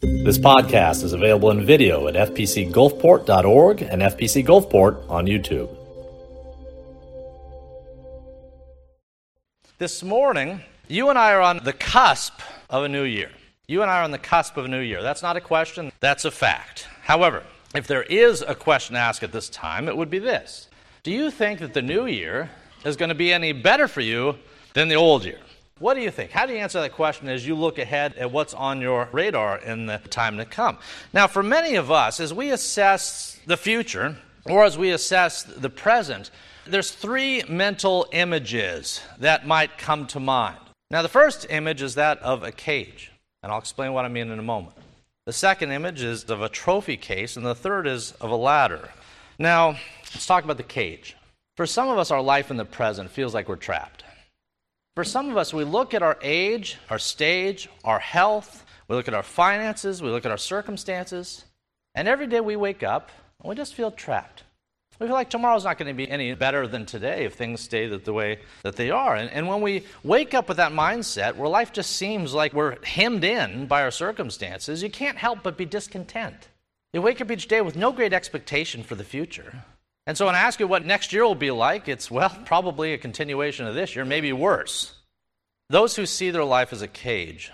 This podcast is available in video at fpcgulfport.org and FPC Gulfport on YouTube. This morning, you and I are on the cusp of a new year. You and I are on the cusp of a new year. That's not a question, that's a fact. However, if there is a question asked at this time, it would be this Do you think that the new year is going to be any better for you than the old year? What do you think? How do you answer that question as you look ahead at what's on your radar in the time to come? Now, for many of us, as we assess the future or as we assess the present, there's three mental images that might come to mind. Now, the first image is that of a cage, and I'll explain what I mean in a moment. The second image is of a trophy case, and the third is of a ladder. Now, let's talk about the cage. For some of us, our life in the present feels like we're trapped. For some of us, we look at our age, our stage, our health, we look at our finances, we look at our circumstances, and every day we wake up and we just feel trapped. We feel like tomorrow's not going to be any better than today if things stay the way that they are. And, and when we wake up with that mindset where life just seems like we're hemmed in by our circumstances, you can't help but be discontent. You wake up each day with no great expectation for the future. And so when I ask you what next year will be like, it's, well, probably a continuation of this year, maybe worse. Those who see their life as a cage,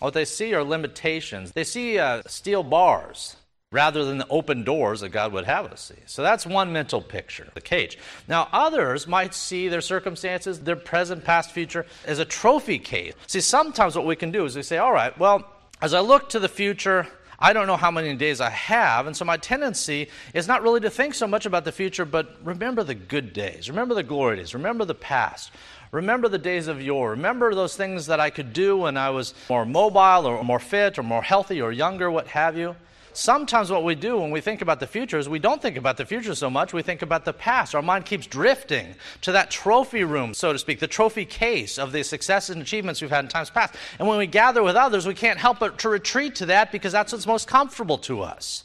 what they see are limitations. They see uh, steel bars rather than the open doors that God would have us see. So that's one mental picture, the cage. Now, others might see their circumstances, their present, past, future, as a trophy case. See, sometimes what we can do is we say, all right, well, as I look to the future, I don't know how many days I have, and so my tendency is not really to think so much about the future, but remember the good days, remember the glory days, remember the past, remember the days of yore, remember those things that I could do when I was more mobile or more fit or more healthy or younger, what have you. Sometimes what we do when we think about the future is we don't think about the future so much, we think about the past. Our mind keeps drifting to that trophy room, so to speak, the trophy case of the successes and achievements we've had in times past. And when we gather with others, we can't help but to retreat to that because that's what's most comfortable to us.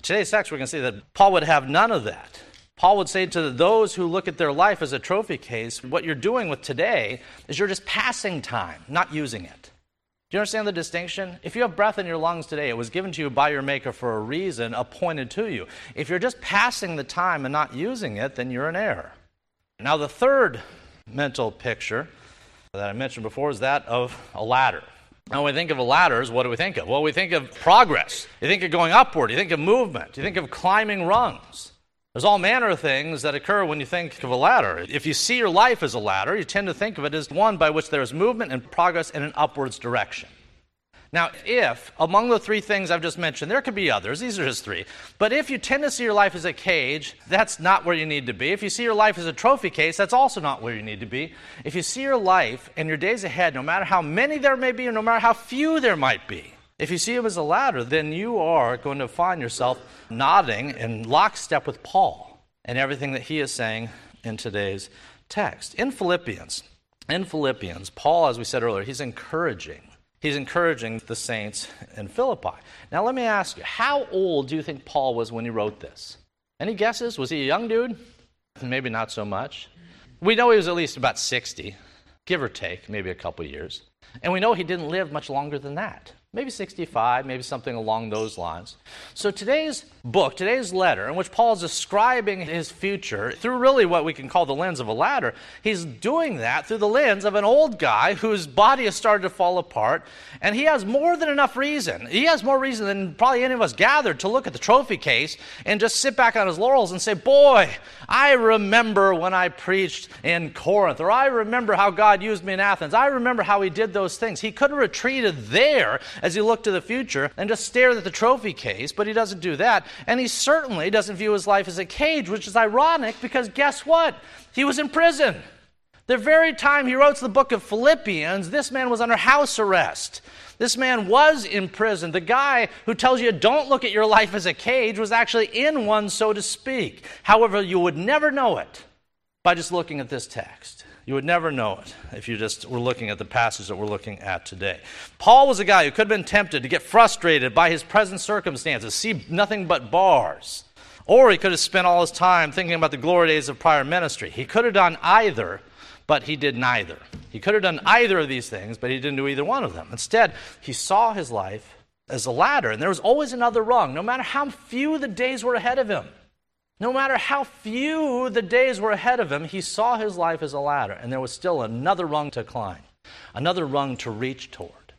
Today's text, we're going to see that Paul would have none of that. Paul would say to those who look at their life as a trophy case, what you're doing with today is you're just passing time, not using it. Do you understand the distinction? If you have breath in your lungs today, it was given to you by your Maker for a reason appointed to you. If you're just passing the time and not using it, then you're in error. Now, the third mental picture that I mentioned before is that of a ladder. Now, when we think of a ladders, what do we think of? Well, we think of progress. You think of going upward. You think of movement. You think of climbing rungs. There's all manner of things that occur when you think of a ladder. If you see your life as a ladder, you tend to think of it as one by which there is movement and progress in an upwards direction. Now, if among the three things I've just mentioned, there could be others, these are just three, but if you tend to see your life as a cage, that's not where you need to be. If you see your life as a trophy case, that's also not where you need to be. If you see your life and your days ahead, no matter how many there may be or no matter how few there might be, if you see him as a ladder, then you are going to find yourself nodding in lockstep with Paul and everything that he is saying in today's text. In Philippians, in Philippians, Paul, as we said earlier, he's encouraging. He's encouraging the saints in Philippi. Now, let me ask you, how old do you think Paul was when he wrote this? Any guesses? Was he a young dude? Maybe not so much. We know he was at least about 60, give or take, maybe a couple years. And we know he didn't live much longer than that maybe 65, maybe something along those lines. So today's book, today's letter, in which Paul is describing his future through really what we can call the lens of a ladder, he's doing that through the lens of an old guy whose body has started to fall apart, and he has more than enough reason. He has more reason than probably any of us gathered to look at the trophy case and just sit back on his laurels and say, Boy, I remember when I preached in Corinth, or I remember how God used me in Athens. I remember how he did those things. He could have retreated there as he looked to the future and just stared at the trophy case, but he doesn't do that. And he certainly doesn't view his life as a cage, which is ironic because guess what? He was in prison. The very time he wrote the book of Philippians, this man was under house arrest. This man was in prison. The guy who tells you don't look at your life as a cage was actually in one, so to speak. However, you would never know it by just looking at this text. You would never know it if you just were looking at the passage that we're looking at today. Paul was a guy who could have been tempted to get frustrated by his present circumstances, see nothing but bars. Or he could have spent all his time thinking about the glory days of prior ministry. He could have done either, but he did neither. He could have done either of these things, but he didn't do either one of them. Instead, he saw his life as a ladder, and there was always another rung, no matter how few the days were ahead of him. No matter how few the days were ahead of him, he saw his life as a ladder, and there was still another rung to climb, another rung to reach toward.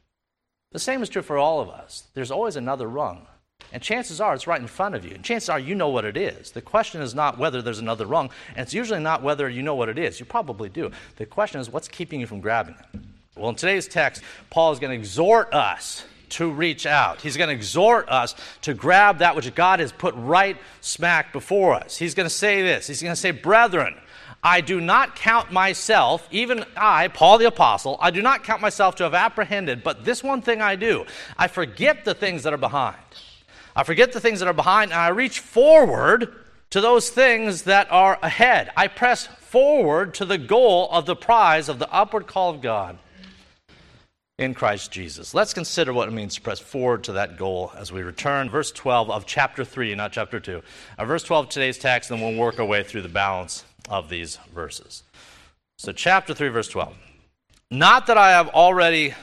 The same is true for all of us. There's always another rung. And chances are it's right in front of you. And chances are you know what it is. The question is not whether there's another rung, and it's usually not whether you know what it is. You probably do. The question is what's keeping you from grabbing it? Well, in today's text, Paul is going to exhort us to reach out. He's going to exhort us to grab that which God has put right smack before us. He's going to say this He's going to say, Brethren, I do not count myself, even I, Paul the Apostle, I do not count myself to have apprehended, but this one thing I do I forget the things that are behind. I forget the things that are behind, and I reach forward to those things that are ahead. I press forward to the goal of the prize of the upward call of God in Christ Jesus. Let's consider what it means to press forward to that goal as we return. Verse 12 of chapter 3, not chapter 2. Uh, verse 12 of today's text, and we'll work our way through the balance of these verses. So, chapter 3, verse 12. Not that I have already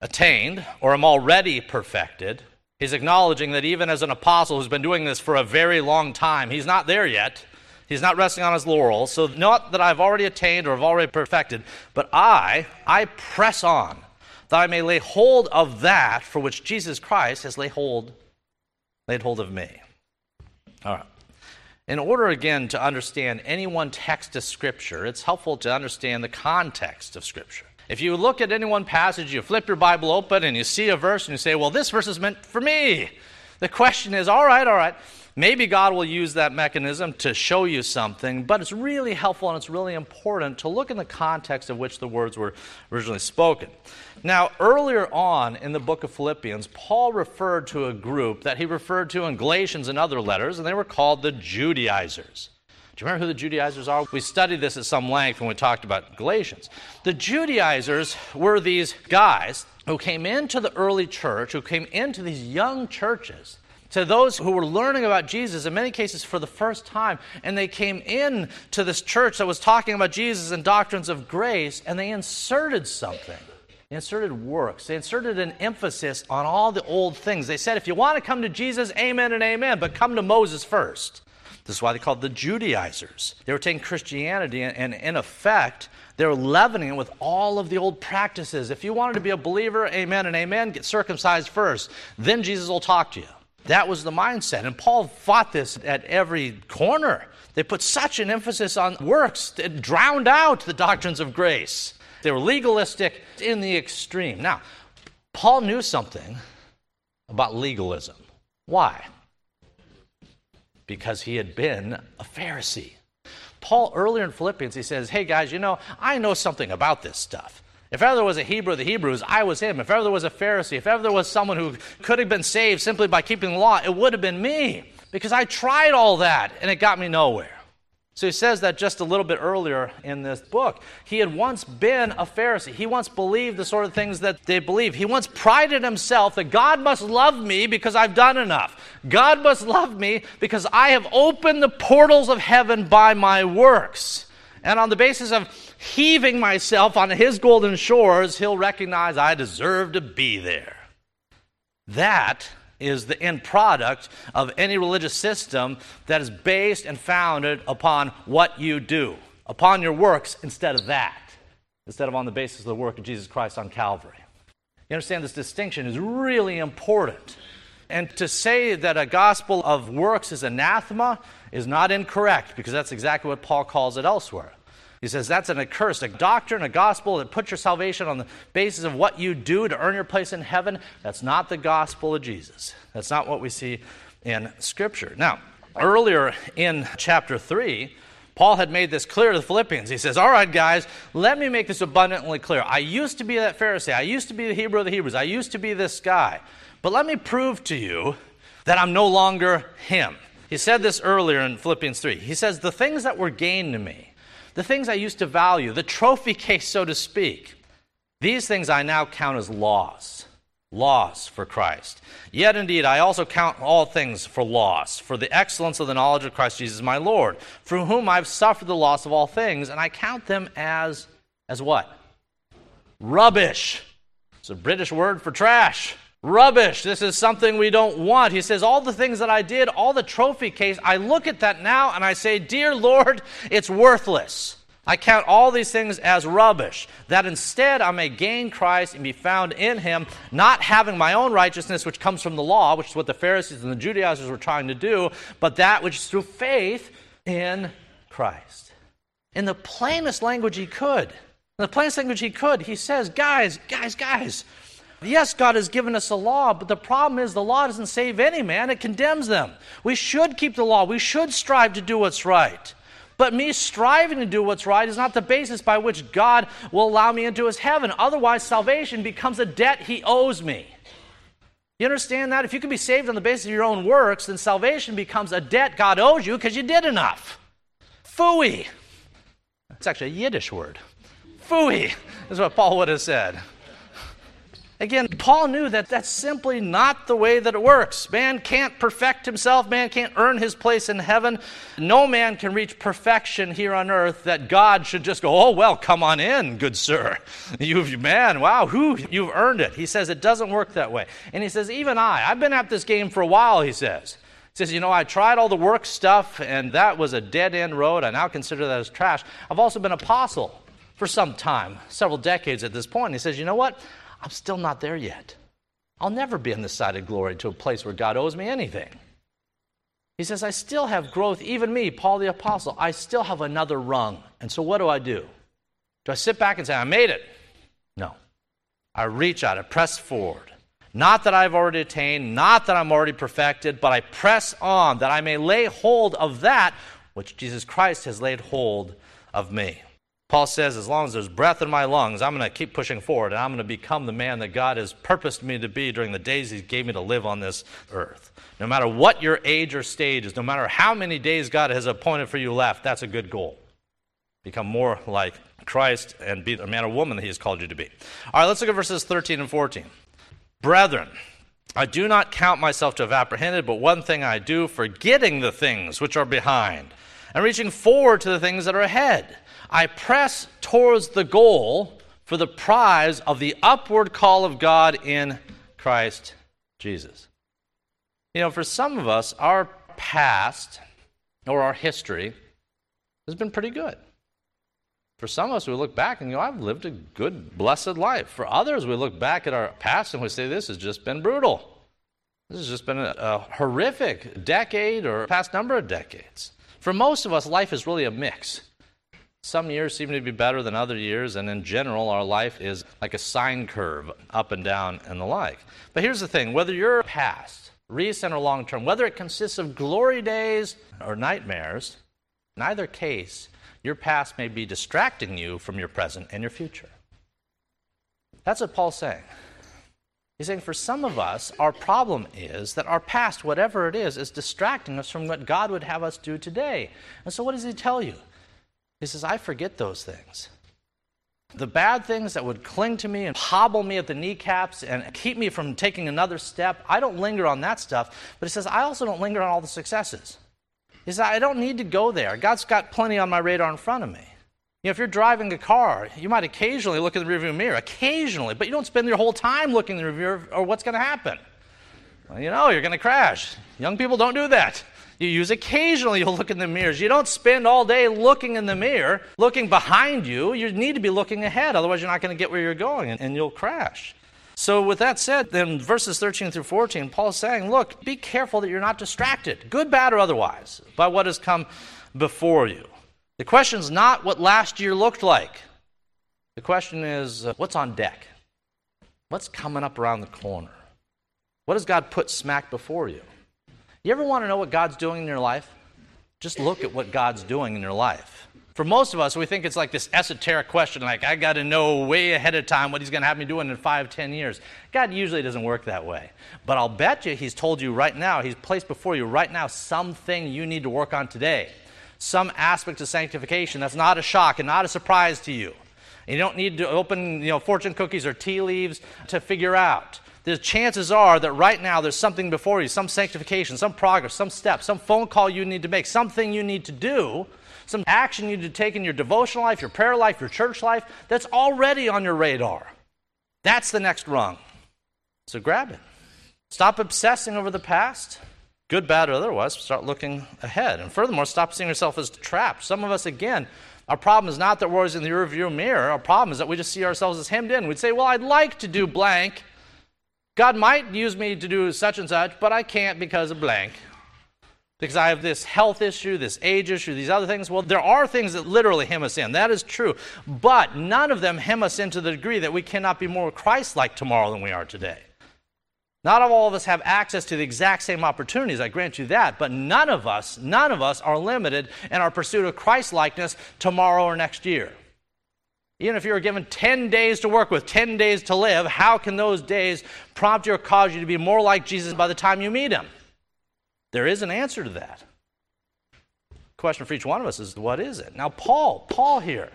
attained or am already perfected. He's acknowledging that even as an apostle who's been doing this for a very long time, he's not there yet. He's not resting on his laurels. So, not that I've already attained or have already perfected, but I, I press on that I may lay hold of that for which Jesus Christ has laid hold, laid hold of me. All right. In order, again, to understand any one text of Scripture, it's helpful to understand the context of Scripture. If you look at any one passage, you flip your Bible open and you see a verse and you say, Well, this verse is meant for me. The question is, All right, all right. Maybe God will use that mechanism to show you something, but it's really helpful and it's really important to look in the context of which the words were originally spoken. Now, earlier on in the book of Philippians, Paul referred to a group that he referred to in Galatians and other letters, and they were called the Judaizers. Do you remember who the Judaizers are? We studied this at some length when we talked about Galatians. The Judaizers were these guys who came into the early church, who came into these young churches, to those who were learning about Jesus, in many cases for the first time, and they came in to this church that was talking about Jesus and doctrines of grace, and they inserted something. They inserted works. They inserted an emphasis on all the old things. They said, if you want to come to Jesus, amen and amen, but come to Moses first. This is why they called the Judaizers. They were taking Christianity and, and, in effect, they were leavening it with all of the old practices. If you wanted to be a believer, amen and amen, get circumcised first. Then Jesus will talk to you. That was the mindset. And Paul fought this at every corner. They put such an emphasis on works, it drowned out the doctrines of grace. They were legalistic in the extreme. Now, Paul knew something about legalism. Why? Because he had been a Pharisee. Paul, earlier in Philippians, he says, Hey guys, you know, I know something about this stuff. If ever there was a Hebrew of the Hebrews, I was him. If ever there was a Pharisee, if ever there was someone who could have been saved simply by keeping the law, it would have been me. Because I tried all that and it got me nowhere. So he says that just a little bit earlier in this book. He had once been a Pharisee. He once believed the sort of things that they believe. He once prided himself that God must love me because I've done enough. God must love me because I have opened the portals of heaven by my works. And on the basis of heaving myself on his golden shores, he'll recognize I deserve to be there. That is the end product of any religious system that is based and founded upon what you do, upon your works instead of that, instead of on the basis of the work of Jesus Christ on Calvary. You understand this distinction is really important. And to say that a gospel of works is anathema is not incorrect because that's exactly what Paul calls it elsewhere. He says that's an accursed, a doctrine, a gospel that puts your salvation on the basis of what you do to earn your place in heaven. That's not the gospel of Jesus. That's not what we see in Scripture. Now, earlier in chapter 3, Paul had made this clear to the Philippians. He says, All right, guys, let me make this abundantly clear. I used to be that Pharisee. I used to be the Hebrew of the Hebrews. I used to be this guy. But let me prove to you that I'm no longer him. He said this earlier in Philippians 3. He says, The things that were gained to me, the things I used to value, the trophy case, so to speak, these things I now count as loss. Loss for Christ. Yet indeed, I also count all things for loss, for the excellence of the knowledge of Christ Jesus my Lord, through whom I've suffered the loss of all things, and I count them as, as what? Rubbish. It's a British word for trash. Rubbish. This is something we don't want. He says, All the things that I did, all the trophy case, I look at that now and I say, Dear Lord, it's worthless. I count all these things as rubbish, that instead I may gain Christ and be found in him, not having my own righteousness, which comes from the law, which is what the Pharisees and the Judaizers were trying to do, but that which is through faith in Christ. In the plainest language he could, in the plainest language he could, he says, Guys, guys, guys, Yes, God has given us a law, but the problem is the law doesn't save any man, it condemns them. We should keep the law, we should strive to do what's right. But me striving to do what's right is not the basis by which God will allow me into his heaven. Otherwise, salvation becomes a debt he owes me. You understand that? If you can be saved on the basis of your own works, then salvation becomes a debt God owes you because you did enough. Fooey. It's actually a Yiddish word. Fooey is what Paul would have said. Again, Paul knew that that's simply not the way that it works. Man can't perfect himself, man can't earn his place in heaven. No man can reach perfection here on earth that God should just go, "Oh, well, come on in, good sir. You've man, wow, who you've earned it." He says it doesn't work that way. And he says, "Even I, I've been at this game for a while," he says. He says, You know, I tried all the work stuff, and that was a dead end road. I now consider that as trash. I've also been apostle for some time, several decades at this point. He says, You know what? I'm still not there yet. I'll never be on the side of glory to a place where God owes me anything. He says, I still have growth, even me, Paul the Apostle, I still have another rung. And so what do I do? Do I sit back and say, I made it? No. I reach out, I press forward. Not that I've already attained, not that I'm already perfected, but I press on that I may lay hold of that which Jesus Christ has laid hold of me. Paul says, as long as there's breath in my lungs, I'm going to keep pushing forward and I'm going to become the man that God has purposed me to be during the days He gave me to live on this earth. No matter what your age or stage is, no matter how many days God has appointed for you left, that's a good goal. Become more like Christ and be the man or woman that He has called you to be. All right, let's look at verses 13 and 14. Brethren, I do not count myself to have apprehended, but one thing I do, forgetting the things which are behind and reaching forward to the things that are ahead. I press towards the goal for the prize of the upward call of God in Christ Jesus. You know, for some of us, our past or our history has been pretty good. For some of us, we look back and go, I've lived a good, blessed life. For others, we look back at our past and we say, this has just been brutal. This has just been a, a horrific decade or past number of decades. For most of us, life is really a mix. Some years seem to be better than other years, and in general, our life is like a sine curve, up and down and the like. But here's the thing whether you're past, recent, or long term, whether it consists of glory days or nightmares, in either case, your past may be distracting you from your present and your future. That's what Paul's saying. He's saying for some of us, our problem is that our past, whatever it is, is distracting us from what God would have us do today. And so, what does he tell you? He says, I forget those things. The bad things that would cling to me and hobble me at the kneecaps and keep me from taking another step, I don't linger on that stuff. But he says, I also don't linger on all the successes. He says, I don't need to go there. God's got plenty on my radar in front of me. You know, if you're driving a car, you might occasionally look in the rearview mirror, occasionally, but you don't spend your whole time looking in the rearview or what's going to happen. Well, you know, you're going to crash. Young people don't do that. You use occasionally, you'll look in the mirrors. You don't spend all day looking in the mirror, looking behind you. You need to be looking ahead, otherwise, you're not going to get where you're going and, and you'll crash. So, with that said, then verses 13 through 14, Paul's saying, look, be careful that you're not distracted, good, bad, or otherwise, by what has come before you. The question is not what last year looked like. The question is, uh, what's on deck? What's coming up around the corner? What has God put smack before you? You ever want to know what God's doing in your life? Just look at what God's doing in your life. For most of us, we think it's like this esoteric question, like, I got to know way ahead of time what He's going to have me doing in five, ten years. God usually doesn't work that way. But I'll bet you He's told you right now, He's placed before you right now something you need to work on today. Some aspect of sanctification that's not a shock and not a surprise to you. You don't need to open you know, fortune cookies or tea leaves to figure out the chances are that right now there's something before you, some sanctification, some progress, some step, some phone call you need to make, something you need to do, some action you need to take in your devotional life, your prayer life, your church life that's already on your radar. That's the next rung. So grab it. Stop obsessing over the past, good, bad, or otherwise. Start looking ahead. And furthermore, stop seeing yourself as trapped. Some of us, again, our problem is not that we're always in the rearview mirror. Our problem is that we just see ourselves as hemmed in. We'd say, well, I'd like to do blank. God might use me to do such and such, but I can't because of blank. Because I have this health issue, this age issue, these other things. Well, there are things that literally hem us in. That is true. But none of them hem us in to the degree that we cannot be more Christ like tomorrow than we are today. Not all of us have access to the exact same opportunities, I grant you that, but none of us, none of us are limited in our pursuit of Christ likeness tomorrow or next year. Even if you were given 10 days to work with, 10 days to live, how can those days prompt you or cause you to be more like Jesus by the time you meet him? There is an answer to that. Question for each one of us is what is it? Now, Paul, Paul here,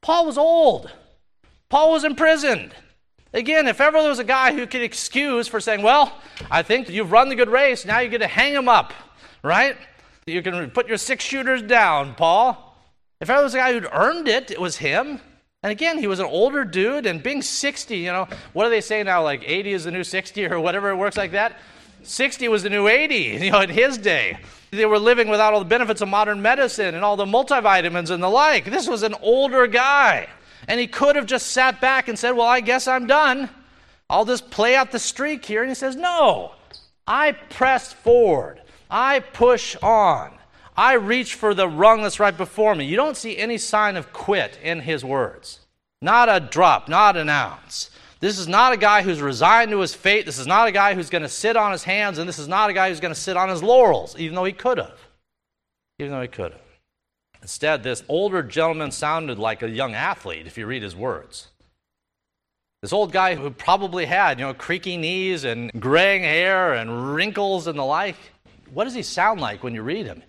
Paul was old. Paul was imprisoned. Again, if ever there was a guy who could excuse for saying, Well, I think you've run the good race, now you get to hang him up, right? You can put your six shooters down, Paul. If ever there was a guy who'd earned it, it was him. And again, he was an older dude, and being 60, you know, what do they say now? Like 80 is the new 60 or whatever it works like that? 60 was the new 80, you know, in his day. They were living without all the benefits of modern medicine and all the multivitamins and the like. This was an older guy. And he could have just sat back and said, Well, I guess I'm done. I'll just play out the streak here. And he says, No, I press forward, I push on. I reach for the rung that's right before me. You don't see any sign of quit in his words. Not a drop, not an ounce. This is not a guy who's resigned to his fate. This is not a guy who's going to sit on his hands, and this is not a guy who's going to sit on his laurels, even though he could have. Even though he could have. Instead, this older gentleman sounded like a young athlete if you read his words. This old guy who probably had, you know, creaky knees and graying hair and wrinkles and the like. What does he sound like when you read him?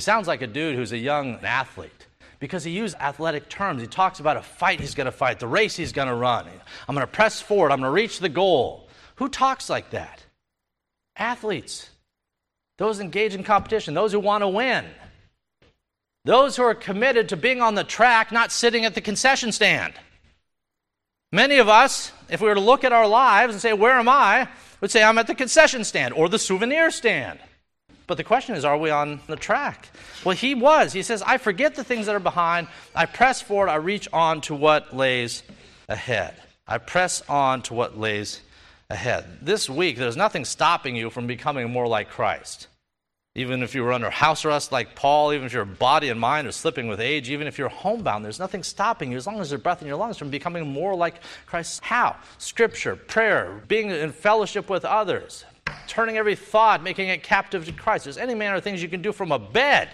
He sounds like a dude who's a young athlete because he used athletic terms. He talks about a fight he's going to fight, the race he's going to run. I'm going to press forward, I'm going to reach the goal. Who talks like that? Athletes. Those engaged in competition, those who want to win. Those who are committed to being on the track, not sitting at the concession stand. Many of us, if we were to look at our lives and say, Where am I? would say, I'm at the concession stand or the souvenir stand. But the question is, are we on the track? Well, he was. He says, I forget the things that are behind. I press forward. I reach on to what lays ahead. I press on to what lays ahead. This week, there's nothing stopping you from becoming more like Christ. Even if you were under house arrest like Paul, even if your body and mind are slipping with age, even if you're homebound, there's nothing stopping you as long as there's breath in your lungs from becoming more like Christ. How? Scripture, prayer, being in fellowship with others, turning every thought, making it captive to Christ. There's any manner of things you can do from a bed.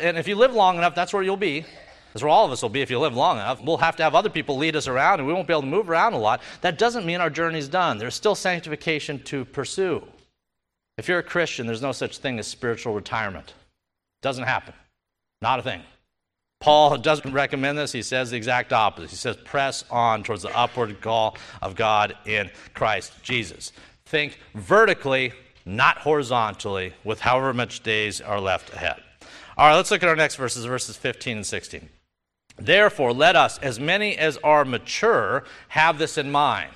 And if you live long enough, that's where you'll be. That's where all of us will be if you live long enough. We'll have to have other people lead us around, and we won't be able to move around a lot. That doesn't mean our journey's done. There's still sanctification to pursue. If you're a Christian, there's no such thing as spiritual retirement. It Doesn't happen. Not a thing. Paul doesn't recommend this. He says the exact opposite. He says, press on towards the upward call of God in Christ Jesus. Think vertically, not horizontally, with however much days are left ahead. All right, let's look at our next verses, verses 15 and 16. Therefore, let us, as many as are mature, have this in mind.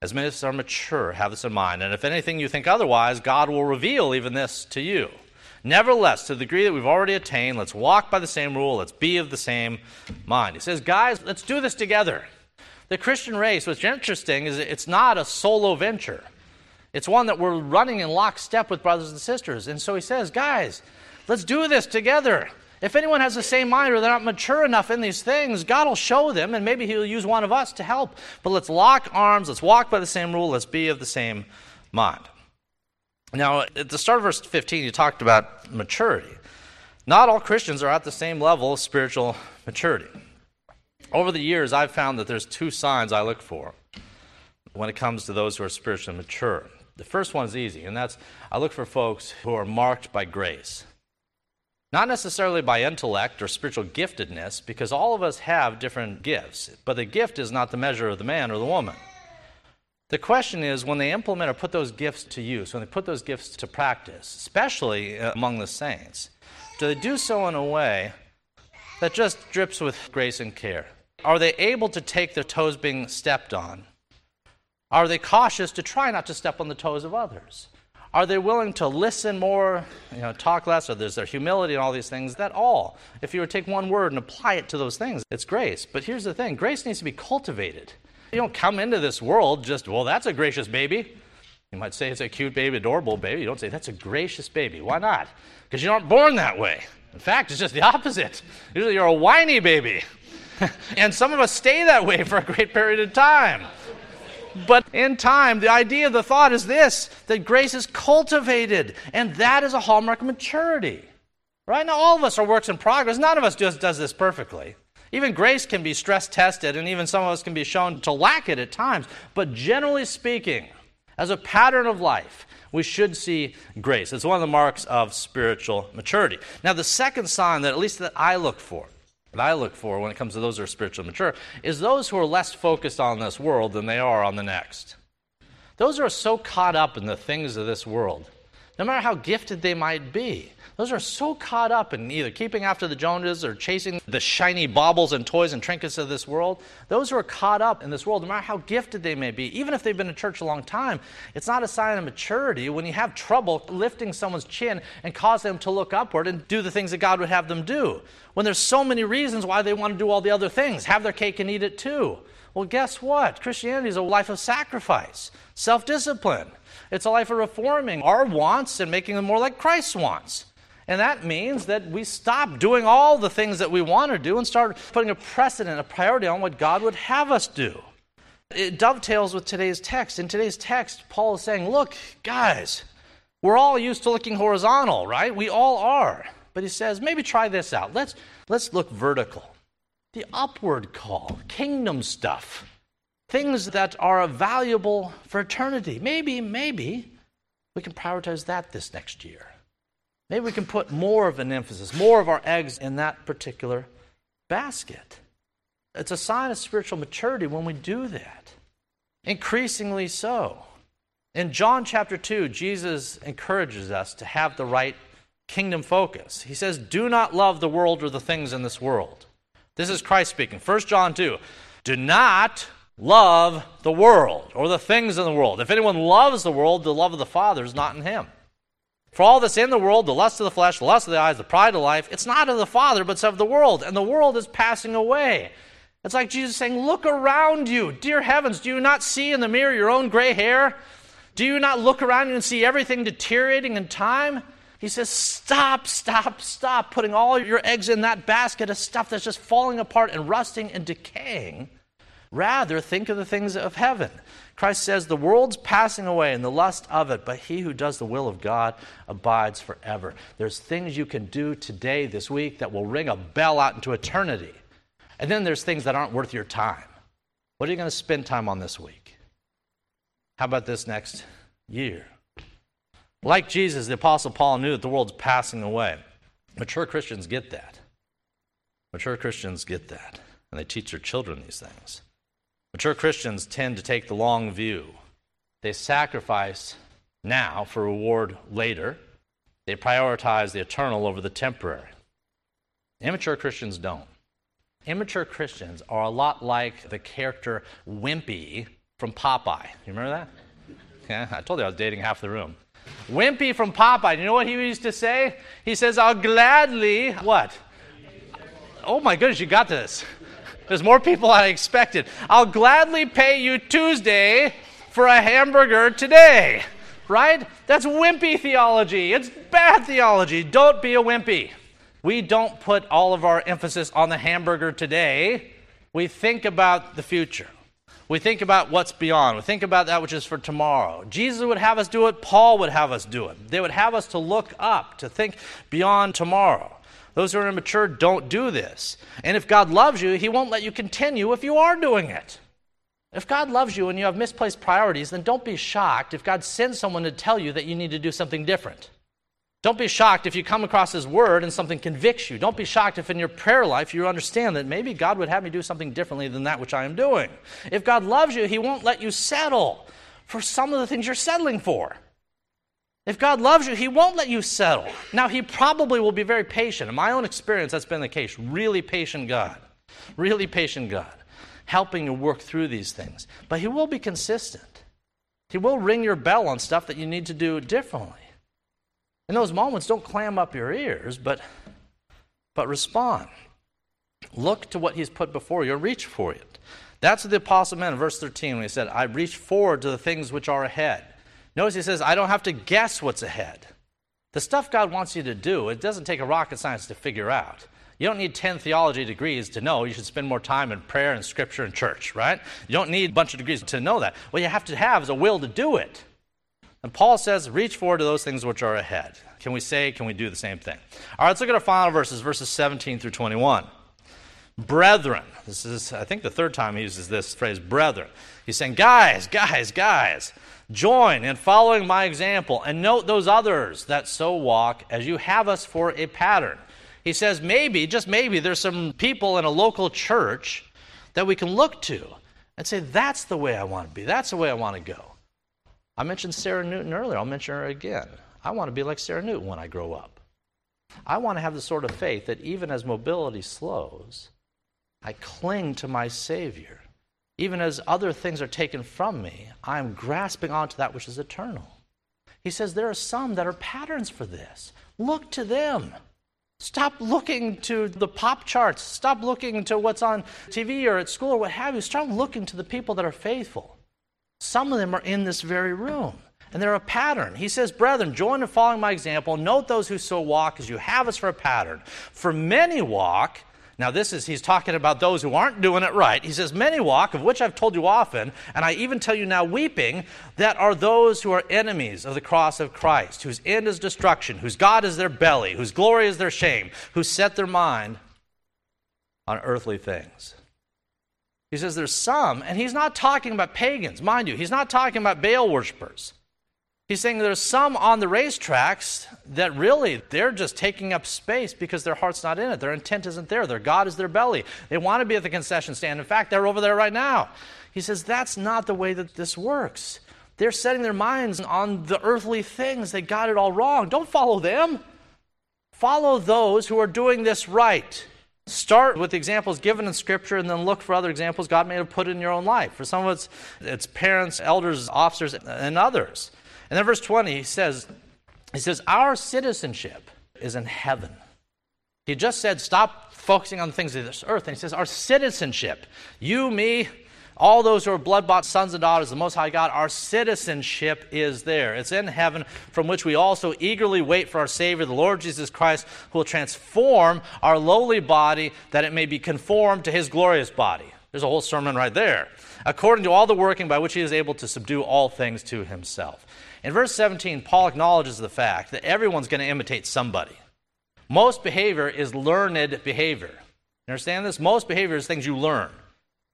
As many as are mature, have this in mind. And if anything you think otherwise, God will reveal even this to you. Nevertheless, to the degree that we've already attained, let's walk by the same rule, let's be of the same mind. He says, guys, let's do this together. The Christian race, what's interesting is it's not a solo venture. It's one that we're running in lockstep with brothers and sisters. And so he says, guys, let's do this together. If anyone has the same mind or they're not mature enough in these things, God will show them, and maybe He'll use one of us to help. But let's lock arms, let's walk by the same rule, let's be of the same mind. Now, at the start of verse 15, you talked about maturity. Not all Christians are at the same level of spiritual maturity. Over the years, I've found that there's two signs I look for when it comes to those who are spiritually mature. The first one is easy, and that's I look for folks who are marked by grace. Not necessarily by intellect or spiritual giftedness, because all of us have different gifts, but the gift is not the measure of the man or the woman. The question is when they implement or put those gifts to use, when they put those gifts to practice, especially uh, among the saints, do they do so in a way that just drips with grace and care? Are they able to take their toes being stepped on Are they cautious to try not to step on the toes of others? Are they willing to listen more, you know, talk less, or there's their humility and all these things? That all, if you were to take one word and apply it to those things, it's grace. But here's the thing grace needs to be cultivated. You don't come into this world just, well, that's a gracious baby. You might say it's a cute baby, adorable baby. You don't say that's a gracious baby. Why not? Because you aren't born that way. In fact, it's just the opposite. Usually you're a whiny baby. and some of us stay that way for a great period of time. But in time, the idea, the thought is this that grace is cultivated, and that is a hallmark of maturity. Right? Now, all of us are works in progress. None of us just does this perfectly. Even grace can be stress tested, and even some of us can be shown to lack it at times. But generally speaking, as a pattern of life, we should see grace. It's one of the marks of spiritual maturity. Now, the second sign that, at least that I look for, that I look for when it comes to those who are spiritually mature is those who are less focused on this world than they are on the next. Those who are so caught up in the things of this world, no matter how gifted they might be, those are so caught up in either keeping after the Joneses or chasing the shiny baubles and toys and trinkets of this world. Those who are caught up in this world, no matter how gifted they may be, even if they've been in church a long time, it's not a sign of maturity when you have trouble lifting someone's chin and cause them to look upward and do the things that God would have them do. When there's so many reasons why they want to do all the other things, have their cake and eat it too. Well, guess what? Christianity is a life of sacrifice, self discipline. It's a life of reforming our wants and making them more like Christ's wants. And that means that we stop doing all the things that we want to do and start putting a precedent, a priority on what God would have us do. It dovetails with today's text. In today's text, Paul is saying, Look, guys, we're all used to looking horizontal, right? We all are. But he says, maybe try this out. Let's, let's look vertical. The upward call, kingdom stuff, things that are valuable for eternity. Maybe, maybe we can prioritize that this next year. Maybe we can put more of an emphasis, more of our eggs in that particular basket. It's a sign of spiritual maturity when we do that. Increasingly so. In John chapter 2, Jesus encourages us to have the right kingdom focus. He says, Do not love the world or the things in this world. This is Christ speaking. 1 John 2. Do not love the world or the things in the world. If anyone loves the world, the love of the Father is not in him. For all that's in the world, the lust of the flesh, the lust of the eyes, the pride of life, it's not of the Father, but it's of the world. And the world is passing away. It's like Jesus saying, Look around you. Dear heavens, do you not see in the mirror your own gray hair? Do you not look around you and see everything deteriorating in time? He says, Stop, stop, stop putting all your eggs in that basket of stuff that's just falling apart and rusting and decaying. Rather, think of the things of heaven. Christ says, The world's passing away and the lust of it, but he who does the will of God abides forever. There's things you can do today, this week, that will ring a bell out into eternity. And then there's things that aren't worth your time. What are you going to spend time on this week? How about this next year? Like Jesus, the Apostle Paul knew that the world's passing away. Mature Christians get that. Mature Christians get that. And they teach their children these things. Mature Christians tend to take the long view. They sacrifice now for reward later. They prioritize the eternal over the temporary. Immature Christians don't. Immature Christians are a lot like the character Wimpy from Popeye. You remember that? Yeah, I told you I was dating half the room. Wimpy from Popeye. You know what he used to say? He says, I'll gladly, what? Oh my goodness, you got this. There's more people than I expected. I'll gladly pay you Tuesday for a hamburger today. Right? That's wimpy theology. It's bad theology. Don't be a wimpy. We don't put all of our emphasis on the hamburger today. We think about the future. We think about what's beyond. We think about that which is for tomorrow. Jesus would have us do it. Paul would have us do it. They would have us to look up, to think beyond tomorrow. Those who are immature don't do this. And if God loves you, He won't let you continue if you are doing it. If God loves you and you have misplaced priorities, then don't be shocked if God sends someone to tell you that you need to do something different. Don't be shocked if you come across His Word and something convicts you. Don't be shocked if in your prayer life you understand that maybe God would have me do something differently than that which I am doing. If God loves you, He won't let you settle for some of the things you're settling for. If God loves you, He won't let you settle. Now, He probably will be very patient. In my own experience, that's been the case. Really patient God. Really patient God. Helping you work through these things. But He will be consistent. He will ring your bell on stuff that you need to do differently. In those moments, don't clam up your ears, but, but respond. Look to what He's put before you reach for it. That's what the apostle meant in verse 13 when he said, I reach forward to the things which are ahead. Notice he says, I don't have to guess what's ahead. The stuff God wants you to do, it doesn't take a rocket science to figure out. You don't need 10 theology degrees to know you should spend more time in prayer and scripture and church, right? You don't need a bunch of degrees to know that. What you have to have is a will to do it. And Paul says, reach forward to those things which are ahead. Can we say, can we do the same thing? All right, let's look at our final verses, verses 17 through 21. Brethren, this is, I think, the third time he uses this phrase, brethren. He's saying, guys, guys, guys, join in following my example and note those others that so walk as you have us for a pattern. He says, maybe, just maybe, there's some people in a local church that we can look to and say, that's the way I want to be. That's the way I want to go. I mentioned Sarah Newton earlier. I'll mention her again. I want to be like Sarah Newton when I grow up. I want to have the sort of faith that even as mobility slows, I cling to my Savior. Even as other things are taken from me, I am grasping onto that which is eternal. He says there are some that are patterns for this. Look to them. Stop looking to the pop charts. Stop looking to what's on TV or at school or what have you. Start looking to the people that are faithful. Some of them are in this very room, and they're a pattern. He says, Brethren, join in following my example. Note those who so walk as you have us for a pattern. For many walk, now, this is, he's talking about those who aren't doing it right. He says, Many walk, of which I've told you often, and I even tell you now, weeping, that are those who are enemies of the cross of Christ, whose end is destruction, whose God is their belly, whose glory is their shame, who set their mind on earthly things. He says there's some, and he's not talking about pagans, mind you, he's not talking about Baal worshippers. He's saying there's some on the racetracks that really they're just taking up space because their heart's not in it. Their intent isn't there. Their God is their belly. They want to be at the concession stand. In fact, they're over there right now. He says that's not the way that this works. They're setting their minds on the earthly things. They got it all wrong. Don't follow them. Follow those who are doing this right. Start with the examples given in Scripture and then look for other examples God may have put in your own life. For some of it's, it's parents, elders, officers, and others. And then verse 20, he says, he says, Our citizenship is in heaven. He just said, Stop focusing on the things of this earth. And he says, Our citizenship, you, me, all those who are blood bought sons and daughters of the Most High God, our citizenship is there. It's in heaven, from which we also eagerly wait for our Savior, the Lord Jesus Christ, who will transform our lowly body that it may be conformed to his glorious body. There's a whole sermon right there. According to all the working by which he is able to subdue all things to himself. In verse 17, Paul acknowledges the fact that everyone's going to imitate somebody. Most behavior is learned behavior. You understand this? Most behavior is things you learn.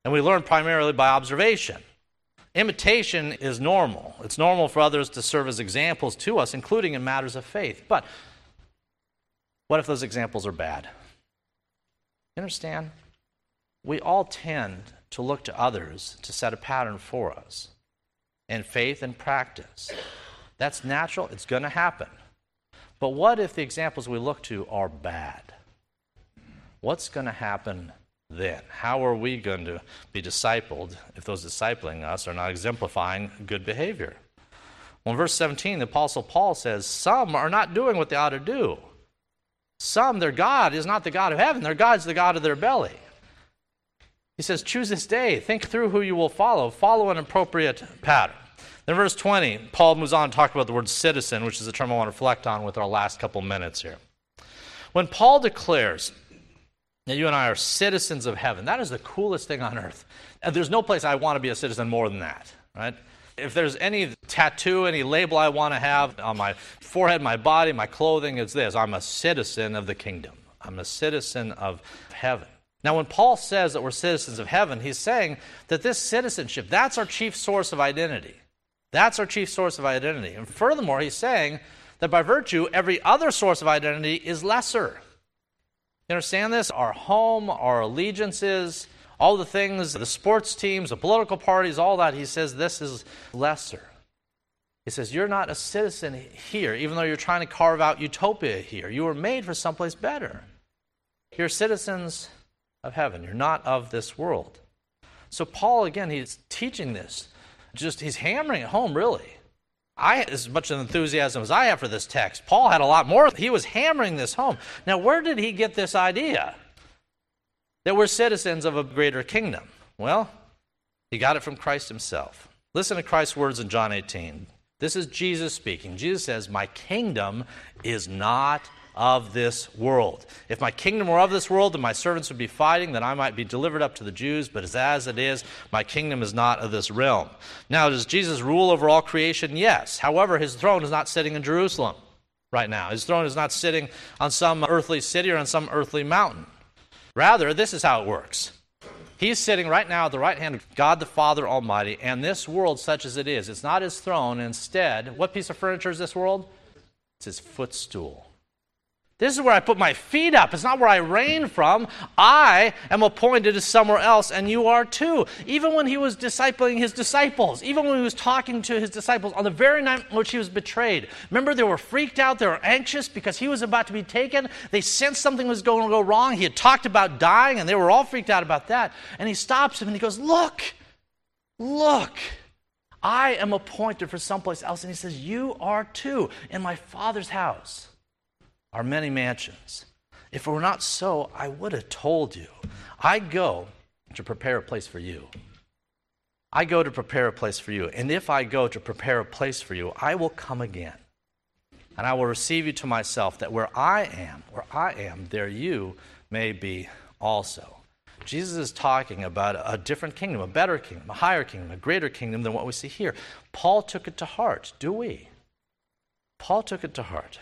And we learn primarily by observation. Imitation is normal. It's normal for others to serve as examples to us, including in matters of faith. But what if those examples are bad? You understand? We all tend to look to others to set a pattern for us in faith and practice. That's natural, it's going to happen. But what if the examples we look to are bad? What's going to happen then? How are we going to be discipled if those discipling us are not exemplifying good behavior? Well, in verse 17, the Apostle Paul says, Some are not doing what they ought to do. Some, their God is not the God of heaven, their God is the God of their belly. He says, Choose this day, think through who you will follow, follow an appropriate pattern. Then, verse 20, Paul moves on to talk about the word citizen, which is a term I want to reflect on with our last couple minutes here. When Paul declares that you and I are citizens of heaven, that is the coolest thing on earth. And there's no place I want to be a citizen more than that, right? If there's any tattoo, any label I want to have on my forehead, my body, my clothing, it's this I'm a citizen of the kingdom. I'm a citizen of heaven. Now, when Paul says that we're citizens of heaven, he's saying that this citizenship, that's our chief source of identity. That's our chief source of identity. And furthermore, he's saying that by virtue, every other source of identity is lesser. You understand this? Our home, our allegiances, all the things, the sports teams, the political parties, all that, he says this is lesser. He says, You're not a citizen here, even though you're trying to carve out utopia here. You were made for someplace better. You're citizens of heaven. You're not of this world. So, Paul, again, he's teaching this just, he's hammering it home, really. I, as much enthusiasm as I have for this text, Paul had a lot more. He was hammering this home. Now, where did he get this idea? That we're citizens of a greater kingdom. Well, he got it from Christ himself. Listen to Christ's words in John 18. This is Jesus speaking. Jesus says, My kingdom is not of this world. If my kingdom were of this world, then my servants would be fighting, that I might be delivered up to the Jews. But as, as it is, my kingdom is not of this realm. Now, does Jesus rule over all creation? Yes. However, his throne is not sitting in Jerusalem right now. His throne is not sitting on some earthly city or on some earthly mountain. Rather, this is how it works. He's sitting right now at the right hand of God the Father Almighty, and this world, such as it is, it's not his throne. Instead, what piece of furniture is this world? It's his footstool. This is where I put my feet up. It's not where I reign from. I am appointed to somewhere else, and you are too. Even when he was discipling his disciples, even when he was talking to his disciples on the very night in which he was betrayed, remember they were freaked out, they were anxious because he was about to be taken. They sensed something was going to go wrong. He had talked about dying, and they were all freaked out about that. And he stops him and he goes, Look, look. I am appointed for someplace else. And he says, You are too, in my Father's house are many mansions. If it were not so, I would have told you. I go to prepare a place for you. I go to prepare a place for you. And if I go to prepare a place for you, I will come again. And I will receive you to myself, that where I am, where I am, there you may be also. Jesus is talking about a different kingdom, a better kingdom, a higher kingdom, a greater kingdom than what we see here. Paul took it to heart, do we? Paul took it to heart.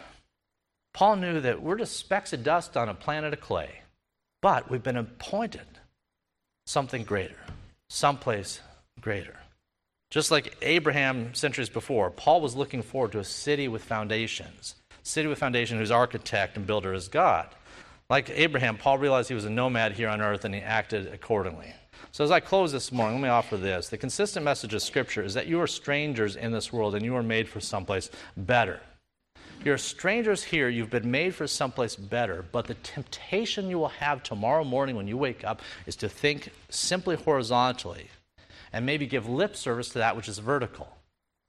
Paul knew that we're just specks of dust on a planet of clay, but we've been appointed something greater, someplace greater. Just like Abraham centuries before, Paul was looking forward to a city with foundations, city with foundation whose architect and builder is God. Like Abraham, Paul realized he was a nomad here on earth and he acted accordingly. So, as I close this morning, let me offer this. The consistent message of Scripture is that you are strangers in this world and you are made for someplace better. You're strangers here. You've been made for someplace better. But the temptation you will have tomorrow morning when you wake up is to think simply horizontally and maybe give lip service to that which is vertical.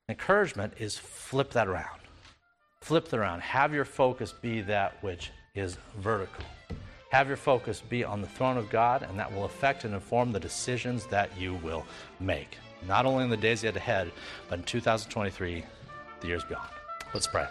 Encouragement is flip that around. Flip that around. Have your focus be that which is vertical. Have your focus be on the throne of God, and that will affect and inform the decisions that you will make, not only in the days yet ahead, but in 2023, the years beyond. Let's pray.